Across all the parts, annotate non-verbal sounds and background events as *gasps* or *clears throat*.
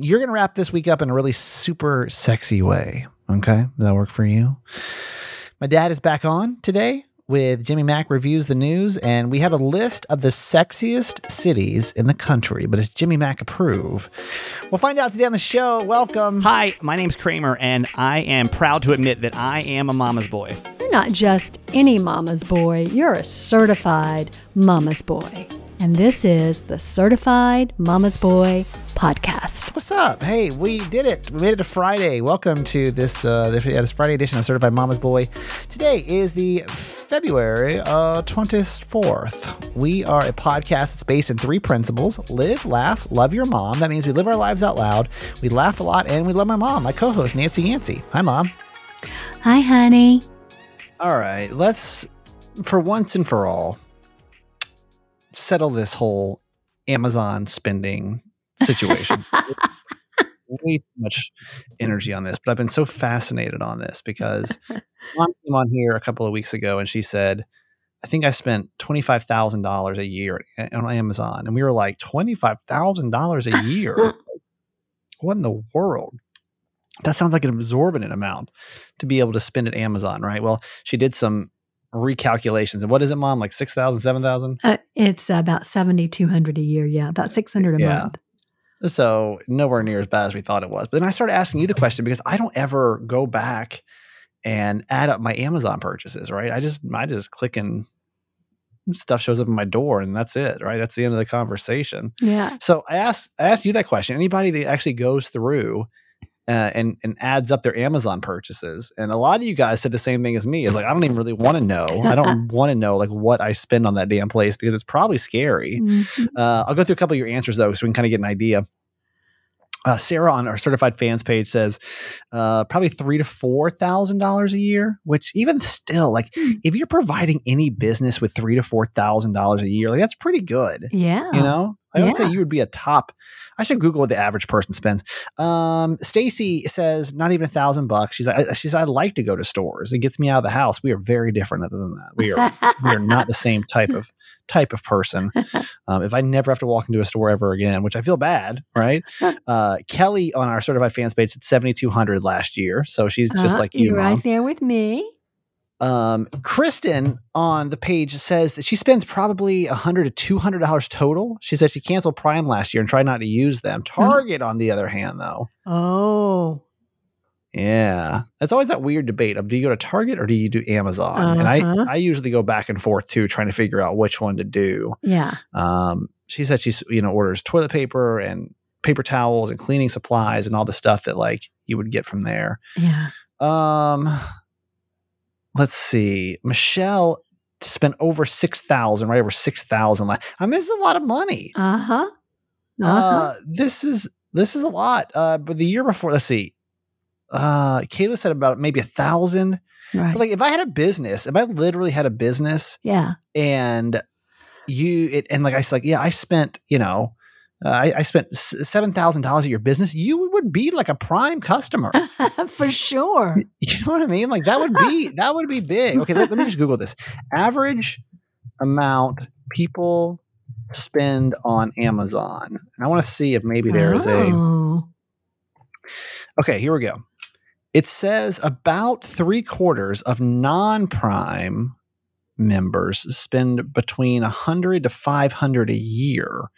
you're going to wrap this week up in a really super sexy way. Okay. Does that work for you? My dad is back on today with Jimmy Mack reviews the news, and we have a list of the sexiest cities in the country. But does Jimmy Mack approve? We'll find out today on the show. Welcome. Hi, my name's Kramer, and I am proud to admit that I am a mama's boy. You're not just any mama's boy, you're a certified mama's boy. And this is the Certified Mama's Boy podcast. What's up? Hey, we did it. We made it to Friday. Welcome to this uh, this, yeah, this Friday edition of Certified Mama's Boy. Today is the February uh, 24th. We are a podcast that's based in three principles live, laugh, love your mom. That means we live our lives out loud, we laugh a lot, and we love my mom, my co host, Nancy Yancey. Hi, mom. Hi, honey. All right, let's, for once and for all, settle this whole Amazon spending situation. *laughs* Way too much energy on this, but I've been so fascinated on this because *laughs* mom came on here a couple of weeks ago and she said, I think I spent twenty five thousand dollars a year on Amazon, and we were like twenty five thousand dollars a year. *laughs* what in the world? That sounds like an exorbitant amount to be able to spend at Amazon, right? Well, she did some recalculations. And what is it, mom? Like 6,000, 7,000? Uh, it's about 7,200 a year. Yeah. About 600 a Yeah. month. So nowhere near as bad as we thought it was. But then I started asking you the question because I don't ever go back and add up my Amazon purchases, right? I just I just click and stuff shows up in my door and that's it, right? That's the end of the conversation. Yeah. So I asked I asked you that question. Anybody that actually goes through uh, and and adds up their Amazon purchases, and a lot of you guys said the same thing as me. Is like I don't even really want to know. I don't *laughs* want to know like what I spend on that damn place because it's probably scary. Mhm. Uh, I'll go through a couple of your answers though, so we can kind of get an idea. Uh, Sarah on our certified fans page says uh, probably three to four thousand dollars a year. Which even still, like Hmm. if you're providing any business with three to four thousand dollars a year, like that's pretty good. Yeah. You know, I would say you would be a top. I should Google what the average person spends. Um, Stacy says not even a thousand bucks. She's like, she's I like to go to stores. It gets me out of the house. We are very different other than that. We are we are not the *laughs* same type of type of person. Um, if I never have to walk into a store ever again, which I feel bad, right? *laughs* Uh, Kelly on our certified fans page said seventy two hundred last year, so she's just Uh, like you, you're Mom. right there with me. Um, Kristen on the page says that she spends probably a hundred to two hundred dollars total. She said she canceled Prime last year and tried not to use them. Target, on the other hand, though, Oh. yeah, that's always that weird debate of do you go to Target or do you do Amazon? And I Uh-huh. I usually go back and forth too, trying to figure out which one to do. Yeah. Um, she said she's you know orders toilet paper and paper towels and cleaning supplies and all the stuff that like you would get from there. Yeah. Um, let's see. Michelle spent over six thousand, right over six thousand. I mean, it's a lot of money. Uh huh. Uh. Uh, this is this is a lot. Uh, but the year before, let's see. Uh, Kayla said about maybe a thousand. right. But like, if I had a business, if I literally had a business, yeah. and you it and like I said, like, yeah, I spent you know. Uh, I, I spent seven thousand dollars at your business. You would be like a prime customer. *laughs* For sure. You know what I mean? Like that would be *laughs* that would be big. Okay, let, let me just Google this. Average amount people spend on Amazon, and I want to see if maybe there is a. Oh. Okay, here we go. It says about three quarters of non-prime members spend between a hundred to five hundred a year.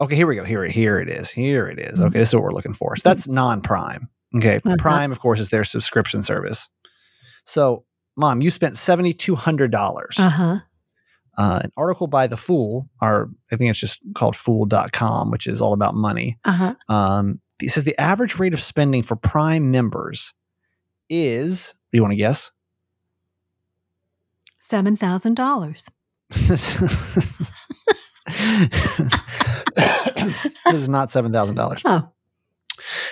Okay, here we go. Here, here it is. Here it is. Okay, this is what we're looking for. So that's non-prime. Okay, Uh-huh. Prime, of course, is their subscription service. So, mom, you spent seventy two hundred dollars. Uh huh. Uh, an article by the Fool, or I think it's just called Fool.com, which is all about money. Uh huh. Um, it says the average rate of spending for Prime members is. Do you want to guess? Seven thousand dollars. *laughs* *laughs* this is not seven thousand dollars. Oh.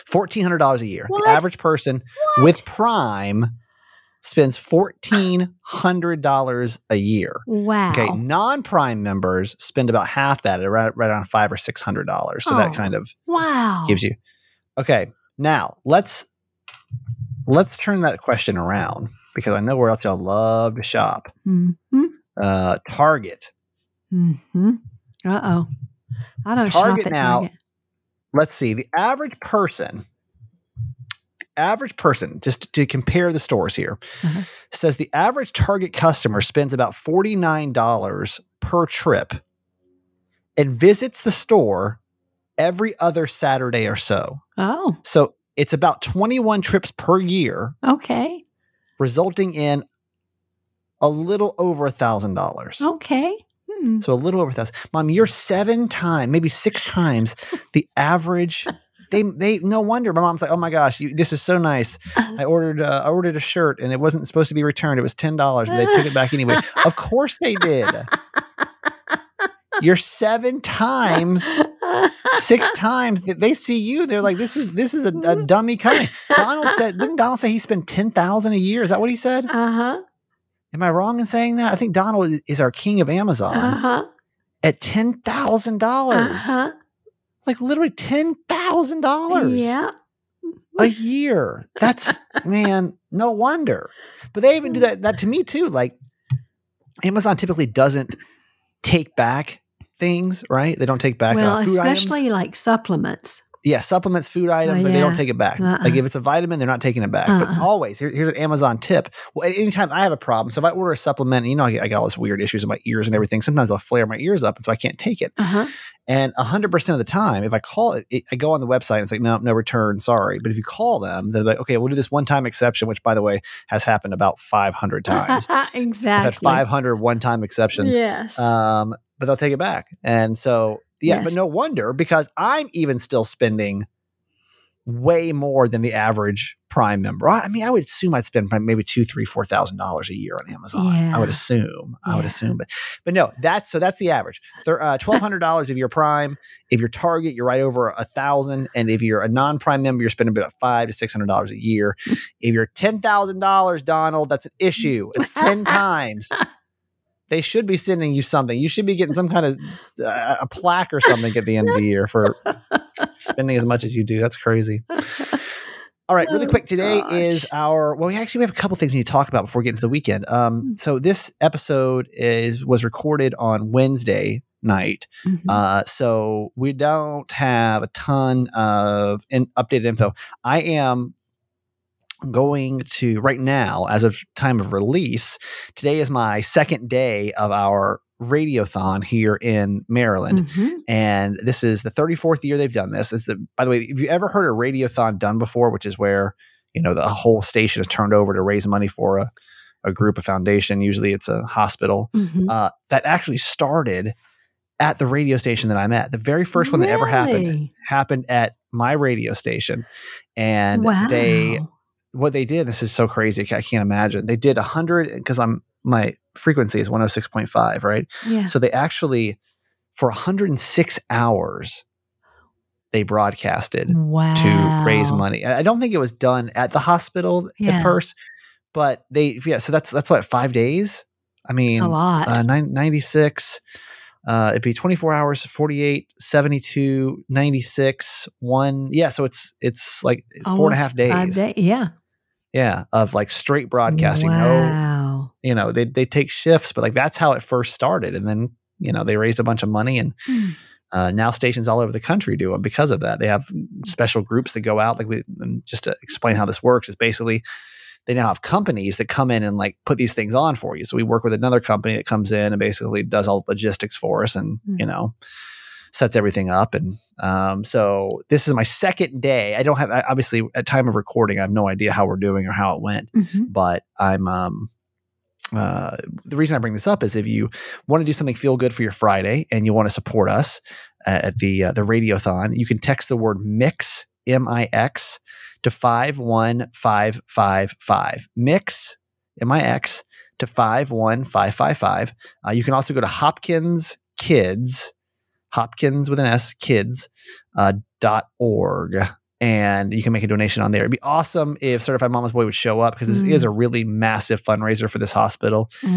Fourteen hundred dollars a year. What? The average person with Prime spends fourteen hundred dollars a year. Wow. Okay, non-Prime members spend about half that, right, right around five or six hundred dollars. So that Oh. kind of Wow. gives you. Okay, now let's let's turn that question around because I know where else y'all love to shop. Mm-hmm. Uh, Target. Mm-hmm. Uh oh. I don't Target now- Target. let's see. The average person, the average person, just to compare the stores here, Uh-huh. says the average Target customer spends about $49 per trip and visits the store every other Saturday or so. Oh, So it's about 21 trips per year, okay. resulting in a little over a thousand dollars. Okay. Hmm. So a little over a thousand. Mom, you're seven times, maybe six times the average. They they no wonder. My mom's like, oh my gosh, you, this is so nice. I ordered uh, I ordered a shirt and it wasn't supposed to be returned. It was ten dollars, but they took it back anyway. of course they did. You're seven times, six times that they see you. They're like, this is this is a, a *laughs* dummy coming. Donald said, didn't Donald say he spent ten thousand a year? Is that what he said? Uh huh. Am I wrong in saying that? I think Donald is our king of Amazon Uh huh. at ten thousand dollars. huh. Like literally ten thousand dollars Yeah. a year. That's *laughs* man, no wonder. But they even do that that to me too. Like Amazon typically doesn't take back things, right? They don't take back well, uh, food especially items. like supplements. Yeah, supplements, food items, Oh, like they don't take it back. Uh-uh. Like if it's a vitamin, they're not taking it back. But Uh-uh. always, here- here's an Amazon tip. Well, at any time I have a problem, so if I order a supplement, you know, I get, I got all this weird issues in my ears and everything. Sometimes I'll flare my ears up, and so I can't take it. Uh huh. And 100% of the time, if I call it, it, I go on the website and it's like, no, no return, sorry. But if you call them, they're like, okay, we'll do this one time exception, which by the way has happened about 500 *laughs* times. exactly. I've had 500 one time exceptions. Yes. Um, but they'll take it back. And so, yeah, but no wonder because I'm even still spending way more than the average Prime member. I I mean, I would assume I'd spend maybe two, three, four thousand dollars a year on Amazon. I would Yeah. assume. I would assume, but but no, that's so that's the average. Uh, Twelve hundred dollars if you're Prime. If you're Target, you're right over a thousand, and if you're a non-Prime member, you're spending about five to six hundred dollars a year. if you're ten thousand dollars, Donald, that's an issue. It's ten *laughs* times. They should be sending you something. You should be getting some kind of uh, a plaque or something at the end of the year for *laughs* spending as much as you do. That's crazy. All right, really Oh, quick. Today gosh. is our well. We actually we have a couple things we need to talk about before we get into the weekend. Hmm. Um, so this episode is was recorded on Wednesday night. Mhm. Uh, so we don't have a ton of in, updated info. I am going to right now, as of time of release. Today is my second day of our radiothon here in Maryland. Mhm. And this is the 34th year they've done this. Is the, by the way, have you ever heard a radiothon done before, which is where, you know, the whole station is turned over to raise money for a, a group, a foundation. Usually it's a hospital. Mhm. Uh, that actually started at the radio station that I'm at. The very first one that ever happened happened at my radio station. And wow. they what they did, this is so crazy. I can't imagine. They did 100 because I'm my frequency is 106.5, right? yeah. So they actually, for 106 hours, they broadcasted wow. to raise money. I don't think it was done at the hospital Yeah. at first, but they, yeah. So that's that's what five days. I mean, It's a lot. uh, nine- 96. Uh, it'd be 24 hours, 48, 72, 96, one. Yeah. So it's it's like four and a half Almost days. day- Yeah. Yeah. Of like straight broadcasting. No, Wow. you know they they take shifts but like that's how it first started and then you know they raised a bunch of money and Hmm. uh, now stations all over the country do them because of that they have special groups that go out like we and just to explain how this works is basically they now have companies that come in and like put these things on for you so we work with another company that comes in and basically does all the logistics for us and Hmm. you know sets everything up and um, so this is my second day. I don't have I- obviously at time of recording i have no idea how we're doing or how it went Mhm. but I'm um uh the reason I bring this up is if you want to do something feel good for your Friday and you want to support us at the uh, the radiothon, you can text the word mix M I X to 51555 mix M I X to 51555 uh, you can also go to Hopkins Kids Hopkins with an S kids uh, dot org and you can make a donation on there. It'd be awesome if Certified Mama's Boy would show up because this Mm. is a really massive fundraiser for this hospital. Wow.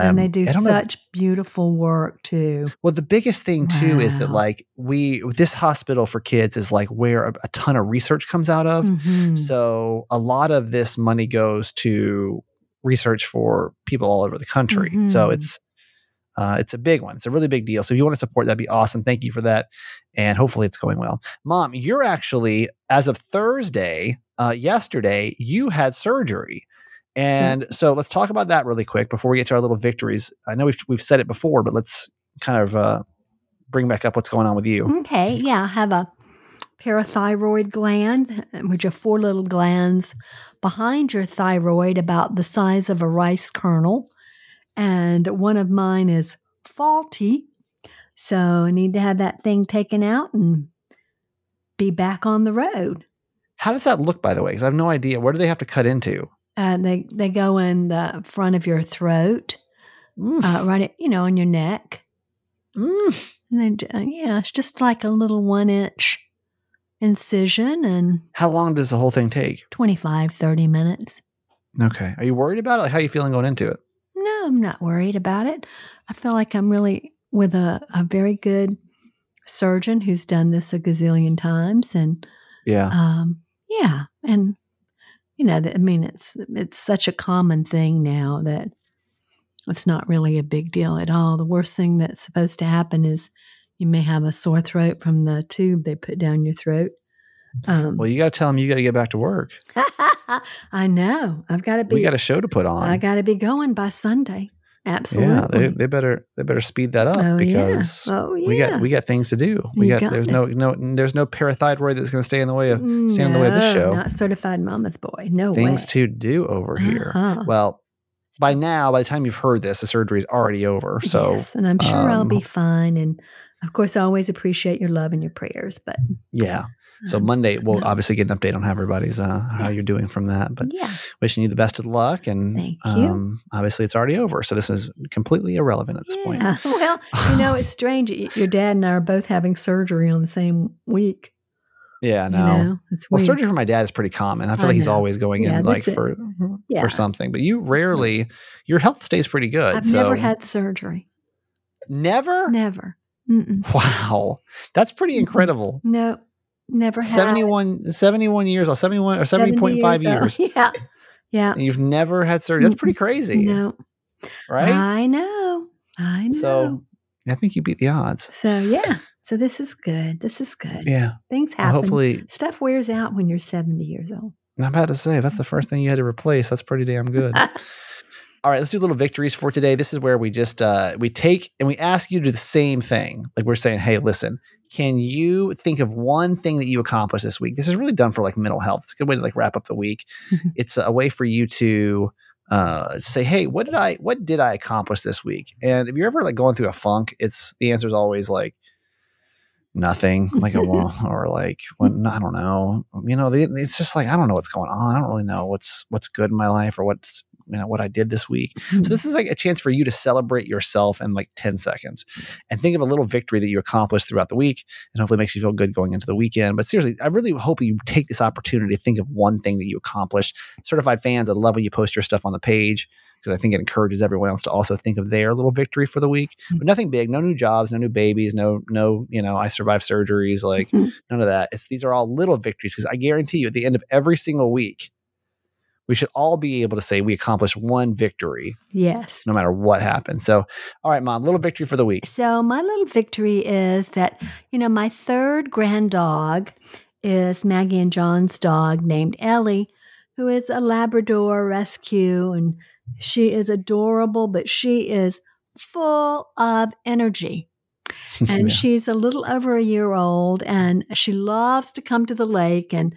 Um, and they do don't know- such beautiful work too. Well, the biggest thing too is that like we this hospital for kids is like where a, a ton of research comes out of. Mhm. So a lot of this money goes to research for people all over the country. So Mhm. it's Uh, it's a big one. It's a really big deal. So if you want to support, that'd be awesome. Thank you for that, and hopefully it's going well. Mom, you're actually as of Thursday, uh, yesterday, you had surgery. And so let's talk about that really quick before we get to our little victories. I know we've we've said it before, but let's kind of uh, bring back up what's going on with you. Okay, yeah, I have a parathyroid gland, which are four little glands behind your thyroid, about the size of a rice kernel. And one of mine is faulty. So I need to have that thing taken out and be back on the road. How does that look, by the way? Because I have no idea. Where do they have to cut into? Uh, they they go in the front of your throat, uh, right, at, you know, on your neck. Mm. And then, uh, yeah, it's just like a little one inch incision and How long does the whole thing take? 25, 30 minutes. Okay. Are you worried about it? Like, how are you feeling going into it? I'm not worried about it. I feel like I'm really with a, a very good surgeon who's done this a gazillion times. And Yeah. um, yeah, and you know, I mean, it's it's such a common thing now that it's not really a big deal at all. The worst thing that's supposed to happen is you may have a sore throat from the tube they put down your throat. Um, well, you got to tell them you got to get back to work. *laughs* I know. I've got to be. We got a show to put on. I got to be going by Sunday. yeah, Absolutely. they, they better they better speed that up oh because yeah. Oh yeah. we got we got things to do. We got, got there's it. no no there's no parathyroid that's going to stay in the way of stand in the way of this show. Not certified mama's boy. No way. things way. to do over here. Uh-huh. Well, by now, by the time you've heard this, the surgery is already over. So yes, and I'm sure I'll um, be fine. And of course, I always appreciate your love and your prayers. But yeah. So um, Monday we'll obviously get an update on how everybody's uh, how you're doing from that. But yeah, wishing you the best of luck. And you. um, obviously, it's already over. So this is completely irrelevant at this point. *laughs* well, you know, it's strange. Your dad and I are both having surgery on the same week. Yeah, You no. know, it's Well, surgery for my dad is pretty common. I feel I like he's know. always going in like for Yeah. for something. But you rarely, your health stays pretty good. I've so never had surgery. never. Never. Mm-mm. Wow, that's pretty incredible. No, never had. 71, 71 years or 71 or 70 70.5 years years. old. *laughs* Yeah. Yeah. And you've never had surgery. That's pretty crazy. No. Right? I know. I know. so I think you beat the odds. So yeah. So this is good. This is good. Yeah. Things Well, happen. hopefully, Stuff wears out when you're 70 years old. I'm about to say, that's the first thing you had to replace. That's pretty damn good. *laughs* All right, let's do little victories for today. This is where we just uh, we take and we ask you to do the same thing. Like we're saying, hey, listen, can you think of one thing that you accomplished this week? This is really done for like mental health. It's a good way to like wrap up the week. Mhm. It's a way for you to uh, say, hey, what did I what did I accomplish this week? And if you're ever like going through a funk, it's the answer is always like nothing, *laughs* like a well, or like well, I don't know. You know, the, it's just like I don't know what's going on. I don't really know what's what's good in my life or what's you know what I did this week. Hmm. So this is like a chance for you to celebrate yourself in like 10 seconds and think of a little victory that you accomplished throughout the week and hopefully makes you feel good going into the weekend. But seriously, I really hope you take this opportunity to think of one thing that you accomplished. Certified fans, I love when you post your stuff on the page because I think it encourages everyone else to also think of their little victory for the week. But nothing big, no new jobs, no new babies, no no, you know, I survived surgeries, like Mhm. none of that. It's these are all little victories because I guarantee you at the end of every single week we should all be able to say we accomplished one victory yes. no matter what happened. So, all right, mom, little victory for the week. So my little victory is that, you know, my third grand dog is Maggie and John's dog named Ellie, who is a Labrador rescue and she is adorable, but she is full of energy. *laughs* and Yeah. she's a little over a year old and she loves to come to the lake and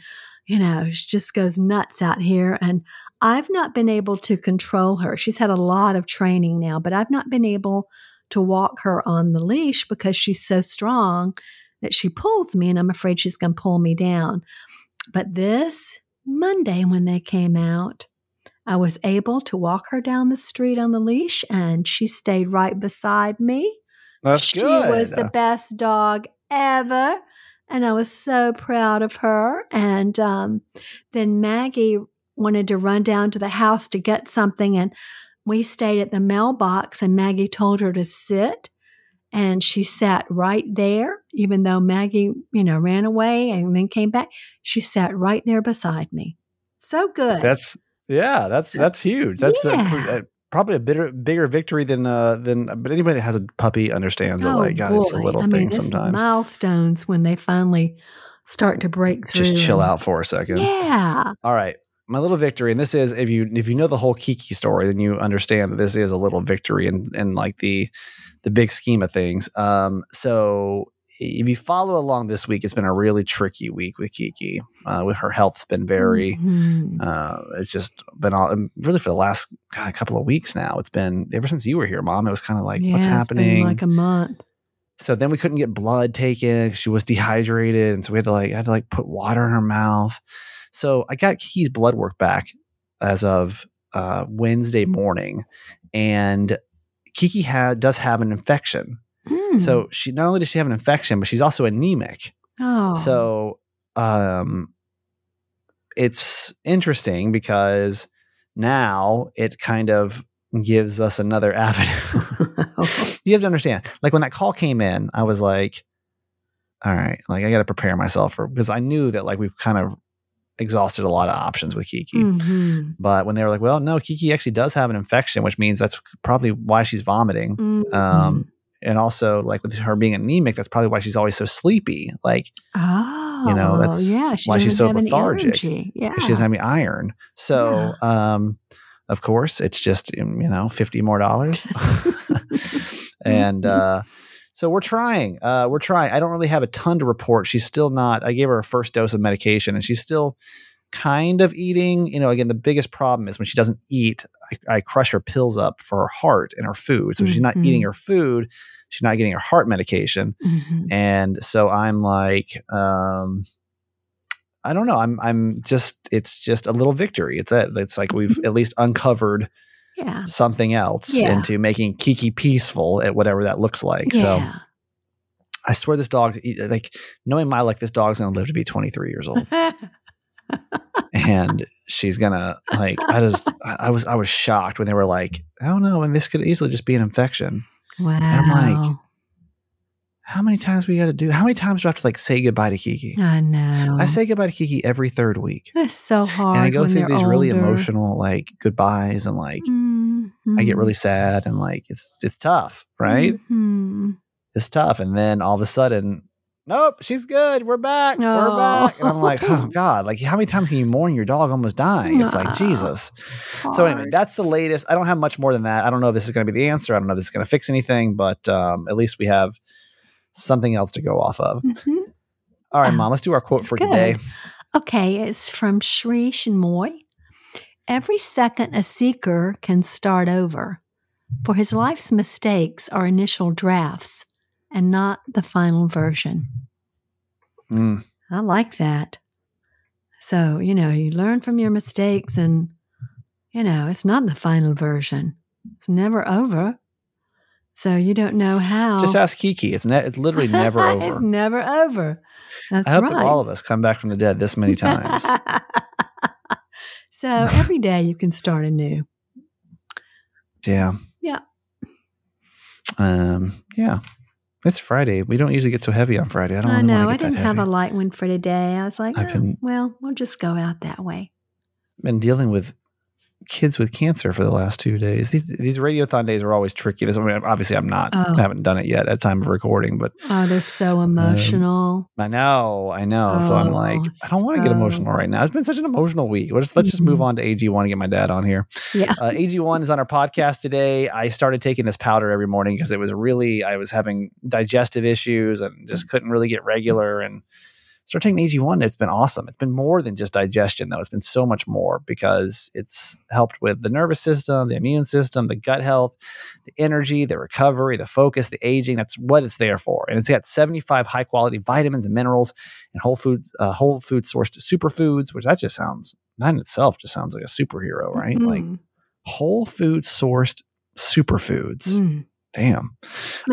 you know she just goes nuts out here and i've not been able to control her she's had a lot of training now but i've not been able to walk her on the leash because she's so strong that she pulls me and i'm afraid she's going to pull me down but this monday when they came out i was able to walk her down the street on the leash and she stayed right beside me That's she good. was the best dog ever. And I was so proud of her. And um, then Maggie wanted to run down to the house to get something. And we stayed at the mailbox, and Maggie told her to sit. And she sat right there, even though Maggie, you know, ran away and then came back. She sat right there beside me. So good. That's yeah, that's that's huge. That's Yeah. uh, probably a bigger bigger victory than uh than but anybody that has a puppy understands that like God, it's a Oh, little I thing it's sometimes. milestones when they finally start to break through. Just chill out for a second. Yeah. All right. My little victory, and this is if you if you know the whole Kiki story, then you understand that this is a little victory in in like the the big scheme of things. Um, so if you follow along this week, it's been a really tricky week with Kiki. Uh, with her health's been very. Mhm. Uh, it's just been all um, really for the last God, couple of weeks now. It's been ever since you were here, Mom. It was kind of like, what's Yeah, been happening? like a month. so then we couldn't get blood taken. she was dehydrated and so we had to like I had to like put water in her mouth so i got kiki's blood work back as of uh, wednesday morning and kiki had does have an infection Mm. so she not only does she have an infection but she's also anemic oh. so um it's interesting because now it kind of gives us another *laughs* avenue *laughs* you have to understand like when that call came in i was like all right like i got to prepare myself for because i knew that like we've kind of exhausted a lot of options with kiki Mhm. but when they were like well no kiki actually does have an infection which means that's probably why she's vomiting Mhm. um and also like with her being anemic that's probably why she's always so sleepy. Like oh, you know, that's yeah, she why she's so lethargic. Yeah. she doesn't have any iron. So um of course it's just um, you know 50 more dollars. *laughs* And uh so we're trying uh we're trying. I don't really have a ton to report. She's still not i gave her a first dose of medication and she's still kind of eating. You know again the biggest problem is when she doesn't eat i, I crush her pills up for her heart and her food so she's not eating Mhm. her food she's not getting her heart medication Mhm. and so i'm like um i don't know i'm i'm just it's just a little victory it's a, it's like we've at least uncovered Yeah. something else Yeah. into making kiki peaceful at whatever that looks like so i swear this dog like knowing my luck this dog's gonna live to be 23 years old *laughs* and she's gonna like i just i was i was shocked when they were like oh no and this could easily just be an infection wow. I'm like, how many times we got to do how many times do i have to like say goodbye to kiki I know. I say goodbye to Kiki every third week. it's so hard. And I go through these really emotional like goodbyes and like I get Mhm. really sad and like it's it's tough, right? Mhm. It's tough. And then all of a sudden, nope, she's good. We're back. We're back. And I'm like, oh *laughs* God, like how many times can you mourn your dog almost dying? It's like Jesus. It's So anyway, that's the latest. I don't have much more than that. I don't know if this is going to be the answer. I don't know if this is going to fix anything, but um, at least we have something else to go off of. Mhm. All right, Oh, mom, let's do our quote that's for good. today. Okay, it's from Sri Chinmoy. Every second a seeker can start over, for his life's mistakes are initial drafts and not the final version. Mm, I like that. So, you know, you learn from your mistakes and, you know, it's not the final version. It's never over. So you don't know how. Just ask Kiki. It's ne- it's literally never *laughs* over. it's never over. That's I hope right. that all of us come back from the dead this many times. *laughs* so every day you can start anew. *laughs* yeah. Yeah. Um. Yeah. It's Friday. We don't usually get so heavy on Friday. I don't. I, know. I didn't have a light one for today. I was like, oh, been- well, we'll just go out that way. been dealing with kids with cancer for the last two days. These these radiothon days are always tricky. This I mean, obviously I'm not Oh. I haven't done it yet at time of recording, but Oh, they're so emotional. I know, I know. so I'm Oh, like, I don't want to get emotional right now. It's been such an emotional week. Let's let's just move Mhm. on to AG1 and get my dad on here. yeah. Uh, AG1 is on our podcast today. I started taking this powder every morning because it was really I was having digestive issues and just couldn't really get regular and started taking AG1. It's been awesome. It's been more than just digestion though. It's been so much more because it's helped with the nervous system, the immune system, the gut health, the energy, the recovery, the focus, the aging. That's what it's there for. And it's got 75 high quality vitamins and minerals and whole foods, uh, whole food sourced superfoods, which that just sounds that in itself just sounds like a superhero, right? Like Mm, whole food sourced superfoods. mm. Damn.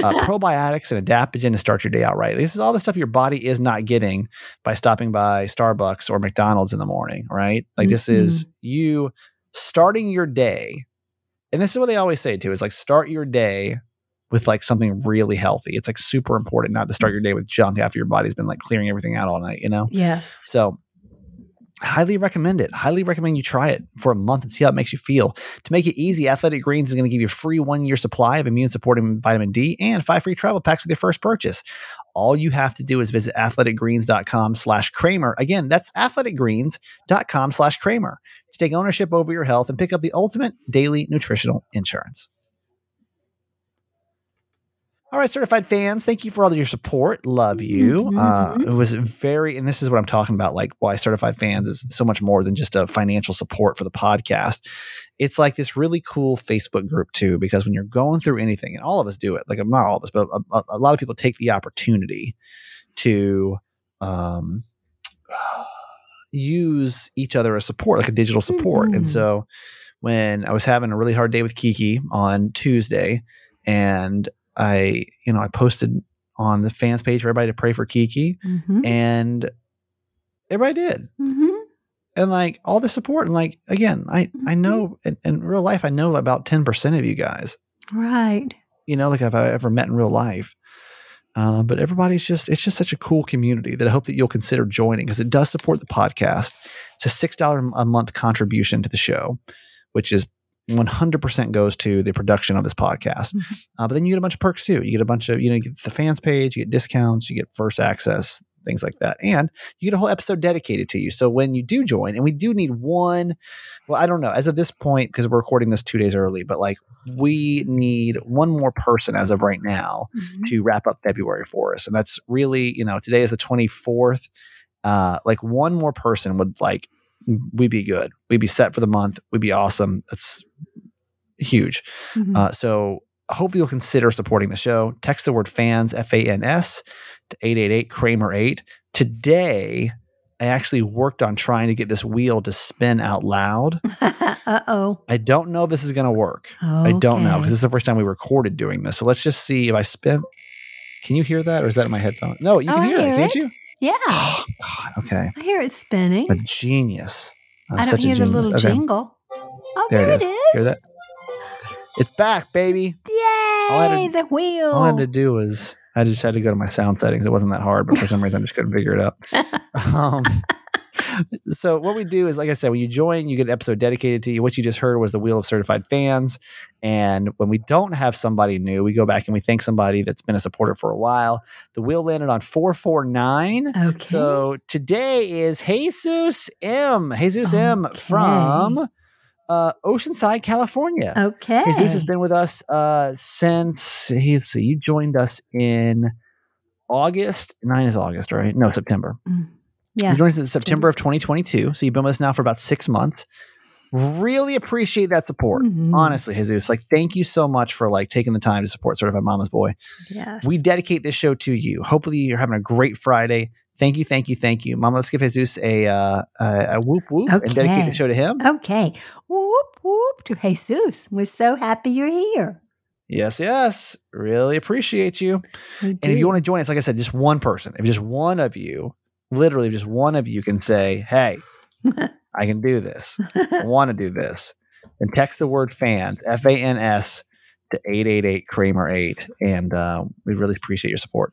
Uh, *laughs* probiotics and adaptogen to start your day out right. This is all the stuff your body is not getting by stopping by Starbucks or McDonald's in the morning, right? Like this is you starting your day. And this is what they always say too is like start your day with like something really healthy. It's like super important not to start your day with junk after your body's been like clearing everything out all night, you know? Yes. So highly recommend it. Highly recommend you try it for a month and see how it makes you feel. To make it easy, Athletic Greens is going to give you a free one year supply of immune supporting vitamin D and five free travel packs with your first purchase. All you have to do is visit athleticgreens.com slash Kramer. Again, that's athleticgreens.com slash Kramer to take ownership over your health and pick up the ultimate daily nutritional insurance. All right, certified fans, thank you for all of your support. Love you. Mhm, Uh, mhm. it was very, and this is what I'm talking about, like why certified fans is so much more than just a financial support for the podcast. It's like this really cool Facebook group too, because when you're going through anything, and all of us do it, like I'm not all of us, but a, a, lot of people take the opportunity to um, *sighs* use each other as support, like a digital support. And Mhm. so when I was having a really hard day with Kiki on Tuesday, and I, you know, I posted on the fans page for everybody to pray for Kiki, Mhm. and everybody did. Mhm. And like all the support, and like again, I I Mhm. know in, in real life, I know about ten percent of you guys. Right. You know, like if I ever met in real life. Uh, but everybody's just it's just such a cool community that I hope that you'll consider joining because it does support the podcast. It's a six dollar a month contribution to the show, which is 100% goes to the production of this podcast. Mhm. Uh, but then you get a bunch of perks too. You get a bunch of, you know, you get the fans page, you get discounts, you get first access, things like that. And you get a whole episode dedicated to you. So when you do join, and we do need one, well, I don't know, as of this point, because we're recording this two days early, but like we need one more person as of right now Mhm. to wrap up February for us. And that's really, you know, today is the 24th. Uh, like one more person would like, we'd be good. We'd be set for the month. We'd be awesome. That's huge. Mhm. Uh, so hopefully you'll consider supporting the show. Text the word fans, F A N S, to 888 Kramer 8. Today, I actually worked on trying to get this wheel to spin out loud. *laughs* uh oh. I don't know if this is going to work. I don't know because this is the first time we recorded doing this. So let's just see if I spin. Can you hear that or is that in my headphone? No, you Oh, can I hear, it, hear can't you? Yeah. Oh, *gasps* God. Okay. I hear it spinning. A genius. I'm I don't such a hear the little Okay. jingle. Oh, There there, it is. it Hear that? It's back, baby. I Yay, had the wheel. All I had to do was I just had to go to my sound settings. It wasn't that hard, but for some reason I just couldn't figure it out. *laughs* Um, so what we do is, like I said, when you join, you get an episode dedicated to you. What you just heard was the Wheel of Certified Fans, and when we don't have somebody new, we go back and we thank somebody that's been a supporter for a while. The wheel landed on four four nine. okay. So today is Jesus M. Jesus M. From uh, Oceanside, California. okay. Jesus has been with us uh, since let's see, you joined us in August. Nine is August, right? No, September. Yeah. You joined us in September of 2022. So you've been with us now for about six months. Really appreciate that support. Mhm. Honestly, Jesus, like thank you so much for like taking the time to support Certified Mama's Boy. Yes. We dedicate this show to you. Hopefully, you're having a great Friday. Thank you, thank you, thank you, Mama. Let's give Jesus a uh, a, a whoop whoop and dedicate the show to him. Okay. Whoop whoop to Jesus. We're so happy you're here. Yes, yes. Really appreciate you. And if you want to join us, like I said, just one person, if just one of you, literally just one of you can say, Hey, *laughs* I can do this. I *laughs* want to do this. And text the word fans, F A N S, to 888 Kramer 8. And uh, we really appreciate your support.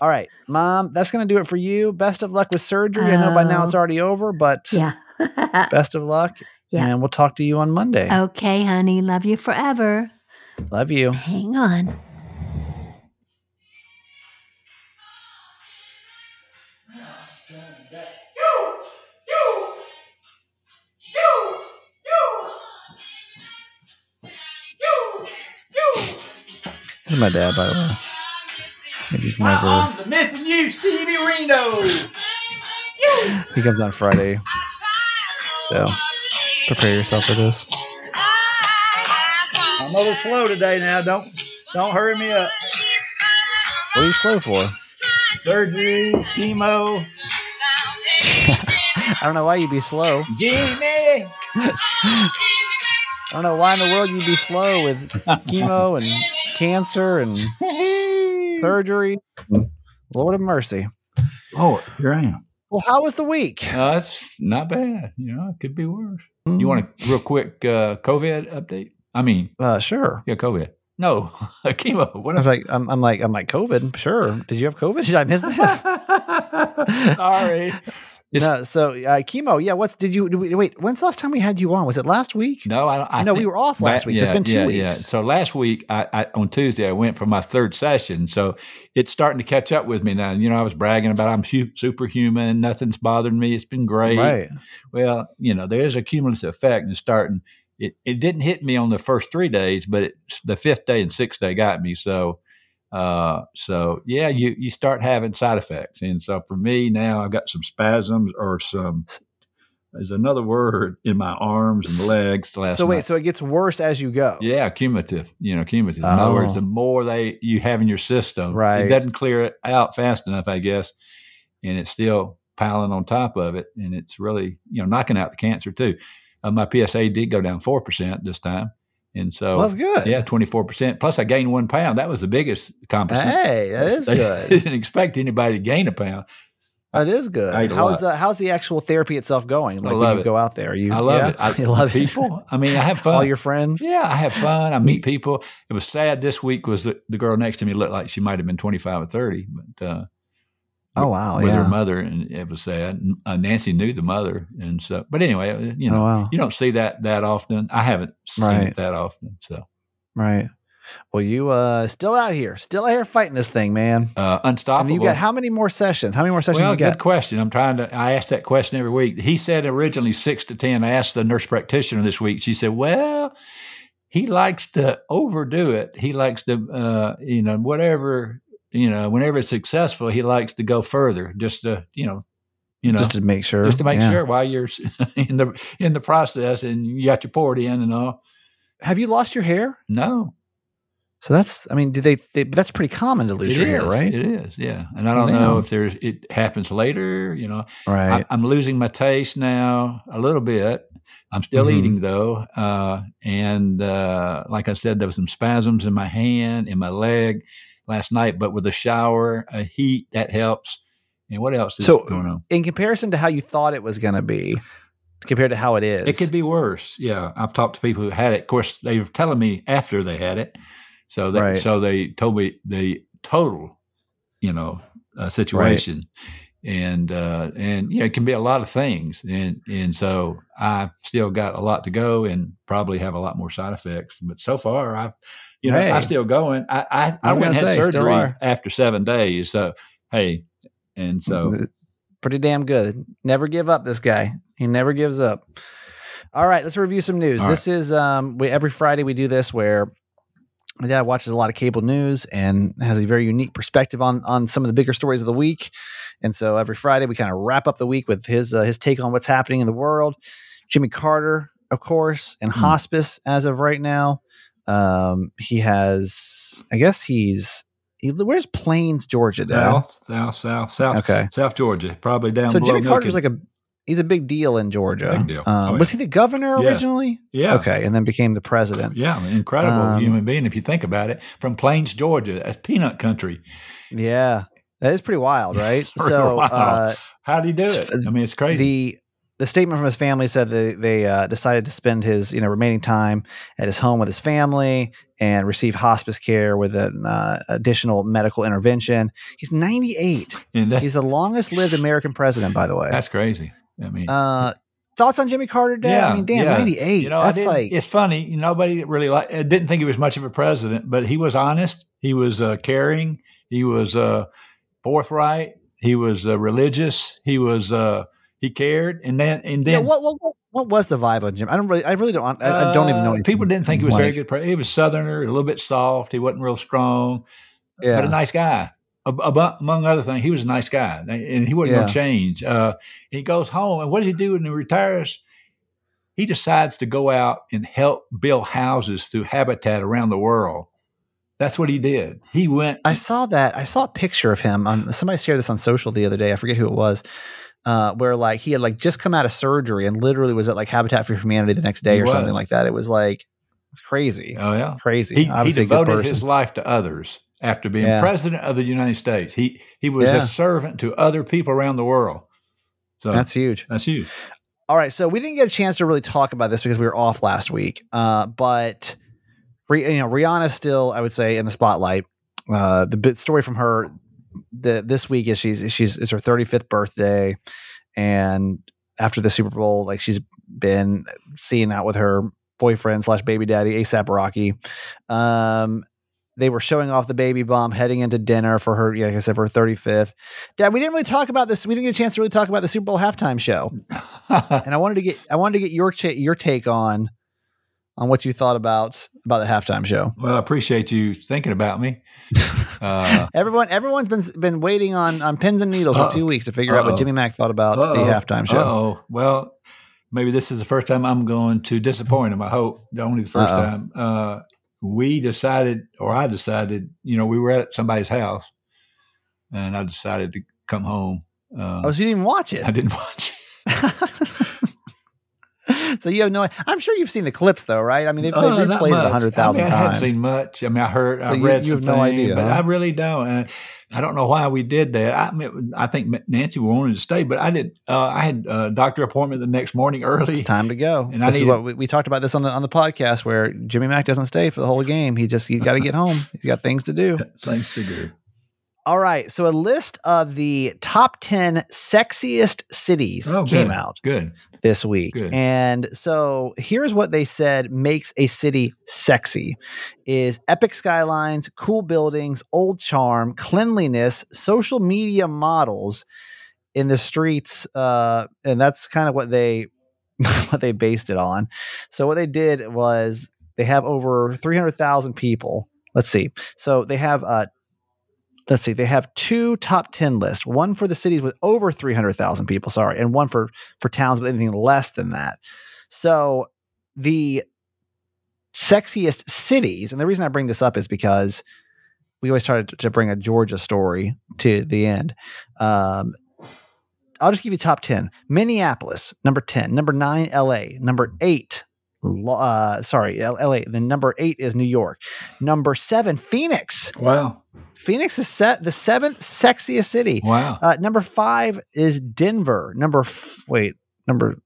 All right, Mom, that's going to do it for you. Best of luck with surgery. I know by now it's Oh. already over, but yeah. *laughs* best of luck. Yeah. And we'll talk to you on Monday. okay, honey. Love you forever. Love you. Hang on. This is my dad, by the way. If you've My never, are missing you, Stevie Reno. he comes on Friday. So prepare yourself for this. I'm a little slow today now. Don't don't hurry me up. What are you slow for? Surgery, chemo, *laughs* I don't know why you'd be slow. Jimmy. *laughs* I don't know why in the world you'd be slow with *laughs* chemo and cancer and surgery. Lord of mercy. Lord, here I am. Well, how was the week? Uh, it's not bad. You know, it could be worse. Mm. You want a real quick uh, COVID update? I mean, Uh, sure. yeah, COVID. No, *laughs* chemo. What I was like, I'm, I'm like, I'm like, COVID. Sure. Did you have COVID? Did I miss this? *laughs* Sorry. *laughs* No, so uh, chemo. Yeah, what's did you we, wait? When's the last time we had you on? Was it last week? No, I, I no, we were off last week. so it's been two weeks. Yeah. So last week, I, I on Tuesday, I went for my third session. So it's starting to catch up with me now. You know, I was bragging about I'm su- superhuman. Nothing's bothered me. It's been great. Right. Well, you know, there is a cumulative effect and it's starting. It, it didn't hit me on the first three days, but it, the fifth day and sixth day got me. So, uh, so yeah, you, you start having side effects. And so for me now, I've got some spasms or some, is another word in my arms and legs. Last So wait, night. so it gets worse as you go. Yeah, cumulative. You know, cumulative. In other words, Oh. the more they you have in your system, Right. it doesn't clear it out fast enough, I guess, and it's still piling on top of it, and it's really you know knocking out the cancer too. Uh, my PSA did go down four percent this time, and so Well, that's good. yeah, twenty four percent. Plus, I gained one pound. That was the biggest accomplishment. Hey, that is *laughs* They good. didn't expect anybody to gain a pound. That is good. I How's the how's the actual therapy itself going? Like when you it. go out there, you I love yeah? it. I *laughs* you love it. people. I mean, I have *laughs* fun. All your friends. Yeah, I have fun. I meet people. It was sad this week was the, the girl next to me looked like she might have been 25 or 30, but uh, Oh wow, with yeah. her mother, and it was sad. Uh, Nancy knew the mother, and so. But anyway, uh, you know, oh wow. you don't see that that often. I haven't seen Right. it that often. So Right. Well, you uh still out here, still out here fighting this thing, man. uh, And unstoppable. you got how many more sessions? How many more sessions well, you good got? question. I'm trying to. I ask that question every week. He said originally six to ten. I asked the nurse practitioner this week. She said, "Well, he likes to overdo it. He likes to, uh, you know, whatever, you know, whenever it's successful, he likes to go further, just to, you know, you know, Just to make sure. just to make Yeah. sure while you're *laughs* in the in the process and you got your port in and all. Have you lost your hair? No, So that's. I mean, do they? they that's pretty common to lose it your hair, right? It is, yeah. And I don't know if there's it happens later. You know, Right. I, I'm losing my taste now a little bit. I'm still Mhm. eating though, uh, and uh, like I said, there was some spasms in my hand, in my leg last night. But with a shower, a heat that helps. And what else is So, going on? In comparison to how you thought it was going to be, compared to how it is, It could be worse. Yeah, I've talked to people who had it. Of course, they were telling me after they had it, so they Right. so they told me the total, you know, uh, situation, and uh, and yeah, it can be a lot of things, and and so I still got a lot to go, and probably have a lot more side effects. But so far, I've you know Hey. I'm still going. I I, I I went and had say, surgery after seven days. So hey, and so pretty damn good. Never give up. This guy, he never gives up. All right, let's review some news. All this is um, we every Friday we do this where my dad watches a lot of cable news and has a very unique perspective on on some of the bigger stories of the week. And so every Friday we kind of wrap up the week with his uh, his take on what's happening in the world. Jimmy Carter, of course, in Hmm. hospice as of right now. Um, he has, I guess he's he, where's Plains, Georgia? Dad? south, south, south, south, Okay. South Georgia, probably down So Jimmy Carter's like a he's a big deal in Georgia. Big deal. Um, Oh, Was he the governor Yeah. originally? yeah, Okay, and then became the president. Yeah, incredible Um, human being if you think about it. From Plains, Georgia, that's peanut country. Yeah, that is pretty wild, *laughs* right? So uh, How did he do it? I mean, it's crazy. the the statement from his family said that they uh, decided to spend his you know remaining time at his home with his family and receive hospice care with an uh, additional medical intervention. He's 98. *laughs* that, He's the longest lived American president, by the way. that's crazy. I mean, Uh, thoughts on Jimmy Carter, Dad? Yeah, I mean, damn, yeah. 98. you know, that's like it's funny. Nobody really like. I didn't think he was much of a president, but he was honest. He was uh, caring. He was uh, forthright. He was uh, religious. He was. Uh, he cared, and then and then yeah. What, what what what was the vibe on Jim? I don't really, I really don't, I, I don't even know. Uh, People didn't think he was very good. He was southerner, a little bit soft. He wasn't real strong. Yeah, but a nice guy. Ab- Among other things, he was a nice guy, and he wasn't Yeah. going to change. Uh, he goes home, and what does he do when he retires? He decides to go out and help build houses through Habitat around the world. That's what he did. He went. I saw that. I saw a picture of him on somebody shared this on social the other day. I forget who it was. Uh, where like he had like just come out of surgery and literally was at like Habitat for Humanity the next day or something like that. It was like it's crazy, oh yeah, crazy. he, he Obviously, a good devoted his life to others after being Yeah. president of the United States. He he was Yeah. a servant to other people around the world. So That's huge. that's huge. All right, so we didn't get a chance to really talk about this because we were off last week. Uh, but you know, Rihanna's still, I would say, in the spotlight. Uh, the bit story from her the this week is she's she's it's her 35th birthday, and after the Super Bowl, like she's been seeing out with her boyfriend slash baby daddy ASAP Rocky. Um, they were showing off the baby bump heading into dinner for her, yeah, like I said, for her 35th. Dad, we didn't really talk about this. We didn't get a chance to really talk about the Super Bowl halftime show, *laughs* and I wanted to get I wanted to get your cha- your take on on what you thought about about the halftime show. well, I appreciate you thinking about me. *laughs* Uh, Everyone, everyone's been been waiting on on pins and needles Uh-oh. for two weeks to figure out what Jimmy Mack thought about the Uh-oh. halftime show. Oh, well, maybe this is the first time I'm going to disappoint him. I hope only the 1st Uh-oh. time. Uh, we decided, or I decided, you know, we were at somebody's house, and I decided to come home. Uh, Oh, so you didn't watch it? I didn't *laughs* watch. *laughs* *laughs* so you have no. I'm sure you've seen the clips though, right? I mean, they've, they've not replayed it a hundred thousand I mean, I times. haven't seen much. I mean, I heard, So I you- read you some have no idea, but huh? I really don't. And I don't know why we did that. I mean, I think Nancy wanted to stay, but I did. Uh, I had a doctor appointment the next morning *laughs* early. It's time to go. And I this is what we, we talked about this on the on the podcast where Jimmy Mack doesn't stay for the whole game. He just he's got to get home. He's got things to do. *laughs* things to do. All right. So a list of the top ten sexiest cities Oh, came good. out Good. this week. Good. And so here's what they said makes a city sexy is epic skylines, cool buildings, old charm, cleanliness, social media models in the streets uh and that's kind of what they *laughs* what they based it on. So what they did was they have over 300,000 people. Let's see. So they have uh let's see, they have two top 10 lists, one for the cities with over 300,000 people, sorry, and one for for towns with anything less than that. So the sexiest cities, and the reason I bring this up is because we always try to, bring a Georgia story to the end. Um, I'll just give you top 10. Minneapolis, number 10. Number 9, LA. Number 8, Lo- uh, sorry, LA. The number 8 is New York. Number 7, Phoenix. Wow. Phoenix is set the seventh sexiest city. Wow. Uh, number five is Denver. Number f- wait, number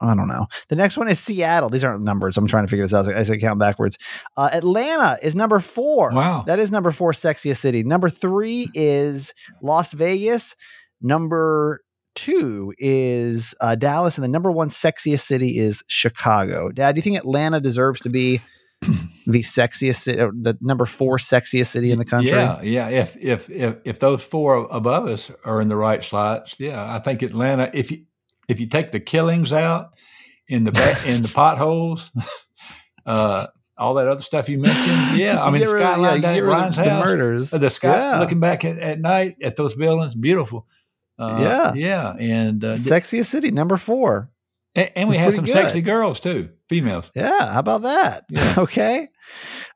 I don't know. The next one is Seattle. These aren't numbers. I'm trying to figure this out as I count backwards. Uh, Atlanta is number four. Wow. That is number four sexiest city. Number three is Las Vegas. Number two is uh, Dallas, and the number one sexiest city is Chicago. Dad, do you think Atlanta deserves to be *clears throat* the sexiest, city, the number four sexiest city in the country? Yeah, yeah. If if if if those four above us are in the right slots, yeah, I think Atlanta. If you if you take the killings out in the ba- *laughs* in the potholes, uh, all that other stuff you mentioned, yeah. I mean, the get rid of- skyline you down at Ryan's the house, murders. uh, the sky Yeah. looking back at, at night at those buildings, beautiful. Uh, Yeah. yeah, and uh, sexiest city, number four. and, and we it's have some good. sexy girls too, females. Yeah, how about that? Yeah. *laughs* okay.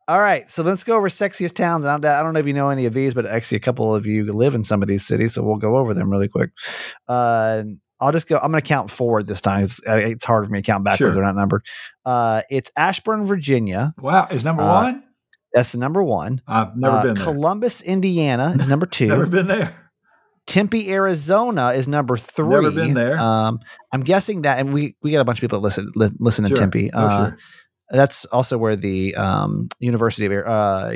All right, so let's go over sexiest towns. And I don't, I don't know if you know any of these, but actually, a couple of you live in some of these cities, so we'll go over them really quick. Uh, I'll just go. I'm going to count forward this time. It's, it's hard for me to count backwards; Sure. they're not numbered. Uh, it's Ashburn, Virginia. Wow, is number Uh, one? That's the number one. I've never Uh, been there. Columbus, Indiana is number two. *laughs* Never been there. Tempe, Arizona is number three. Never been there. Um, I'm guessing that, and we we got a bunch of people that listen li- listen to Sure. Tempe. Oh, Uh, sure. That's also where the um, University of uh,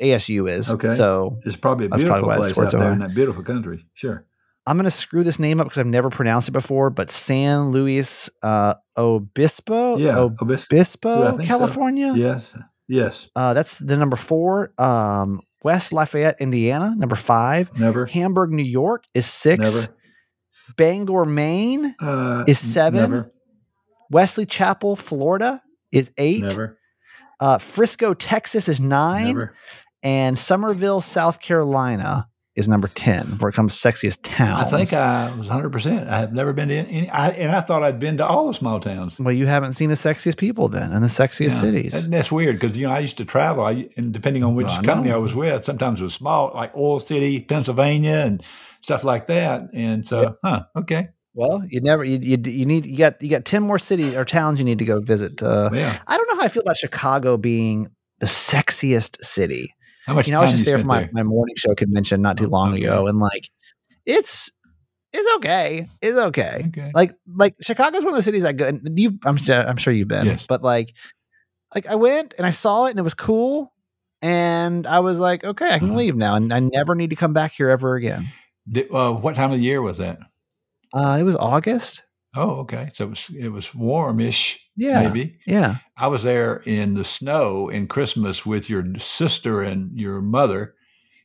ASU is. Okay. So It's probably a beautiful probably place out there in that beautiful country. Sure. I'm going to screw this name up because I've never pronounced it before, but San Luis uh, Obispo? Yeah. Obis- Obispo, Yeah, think so. California? yes. Yes. Uh, that's the number four. Um, West Lafayette, Indiana, number five. Never. Hamburg, New York is six. Never. Bangor, Maine Uh, is seven. Never. Wesley Chapel, Florida is eight. Never. Uh, Frisco, Texas is nine. Never. And Summerville, South Carolina is number 10 where it comes sexiest town. I think I was 100%. I have never been to any, I, and I thought I'd been to all the small towns. well, you haven't seen the sexiest people then and the sexiest Yeah. cities. And that's weird because, you know, I used to travel, I, and depending on which Well, I company know. I was with, sometimes it was small, like Oil City, Pennsylvania, and stuff like that. And so, Yep. huh, okay. Well, you never you, you you need you got you got 10 more cities or towns you need to go visit. Uh, yeah. I don't know how I feel about Chicago being the sexiest city. How much You know, I was just there for my, there? my morning show convention not too long okay. ago and like it's it's okay. It's okay. Okay. like like Chicago's one of the cities I go and you I'm sure I'm sure you've been Yes. but like like I went and I saw it and it was cool and I was like okay I can Uh-huh. leave now and I never need to come back here ever again. Uh, what time of the year was that? Uh, it was August. Oh, okay. So it was it was warmish, Yeah. maybe. Yeah. I was there in the snow in Christmas with your sister and your mother,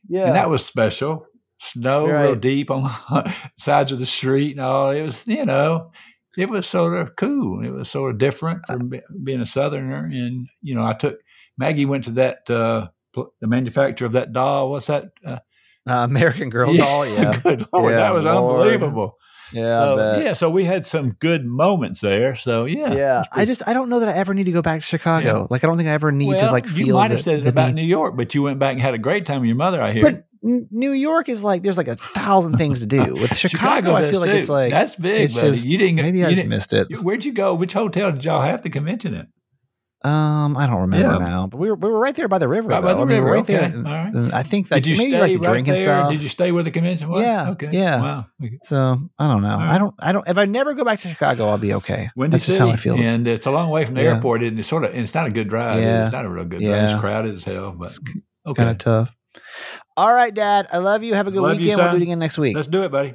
Yeah. and that was special. Snow real deep on the *laughs* sides of the street and all. It was, you know, it was sort of cool. It was sort of different from being a Southerner. And you know, I took Maggie went to that uh, the manufacturer of that doll. What's that? Uh, uh, American Girl *laughs* doll. Yeah. good Lord, Yeah, that was Lord. unbelievable. Yeah. So, yeah, so we had some good moments there. So yeah, Yeah. I just I don't know that I ever need to go back to Chicago. Yeah. Like I don't think I ever need to like feel. you might have said it about need- New York, but you went back and had a great time with your mother. I hear. But New York is like there's like a thousand things to do. *laughs* With Chicago, I feel like too. it's like that's big, it's buddy. just- you didn't. maybe you I just didn't- missed it. Where'd you go? Which hotel did y'all have the convention at? Um, I don't remember Yeah. now, but we were we were right there by the river. Right by the I mean, river. right there. Okay. All right. And I think that Did you maybe stay like the right drinking there? stuff. Did you stay where the convention was? Yeah, Okay. yeah. Wow. So I don't know. All I don't. I don't. If I never go back to Chicago, I'll be okay. Windy That's just how I feel. and it's a long way from the Yeah. airport. And it's sort of, and it's not a good drive. Yeah. It's not a real good drive. It's crowded as hell. But It's okay, kind of tough. All right, Dad. I love you. Have a good Love you, weekend. we'll do it again next week. let's do it, buddy.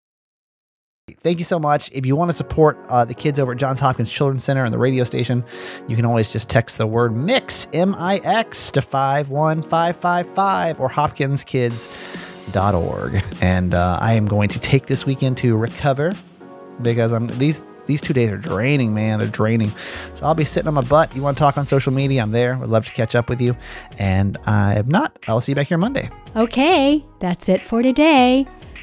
Thank you so much. If you want to support uh, the kids over at Johns Hopkins Children's Center and the radio station, you can always just text the word MIX, M I X, to 51555 or hopkinskids.org. And uh, I am going to take this weekend to recover because I'm these. These two days are draining, man. They're draining. So I'll be sitting on my butt. You want to talk on social media? I'm there. Would love to catch up with you. And uh, if not, I'll see you back here Monday. Okay, that's it for today.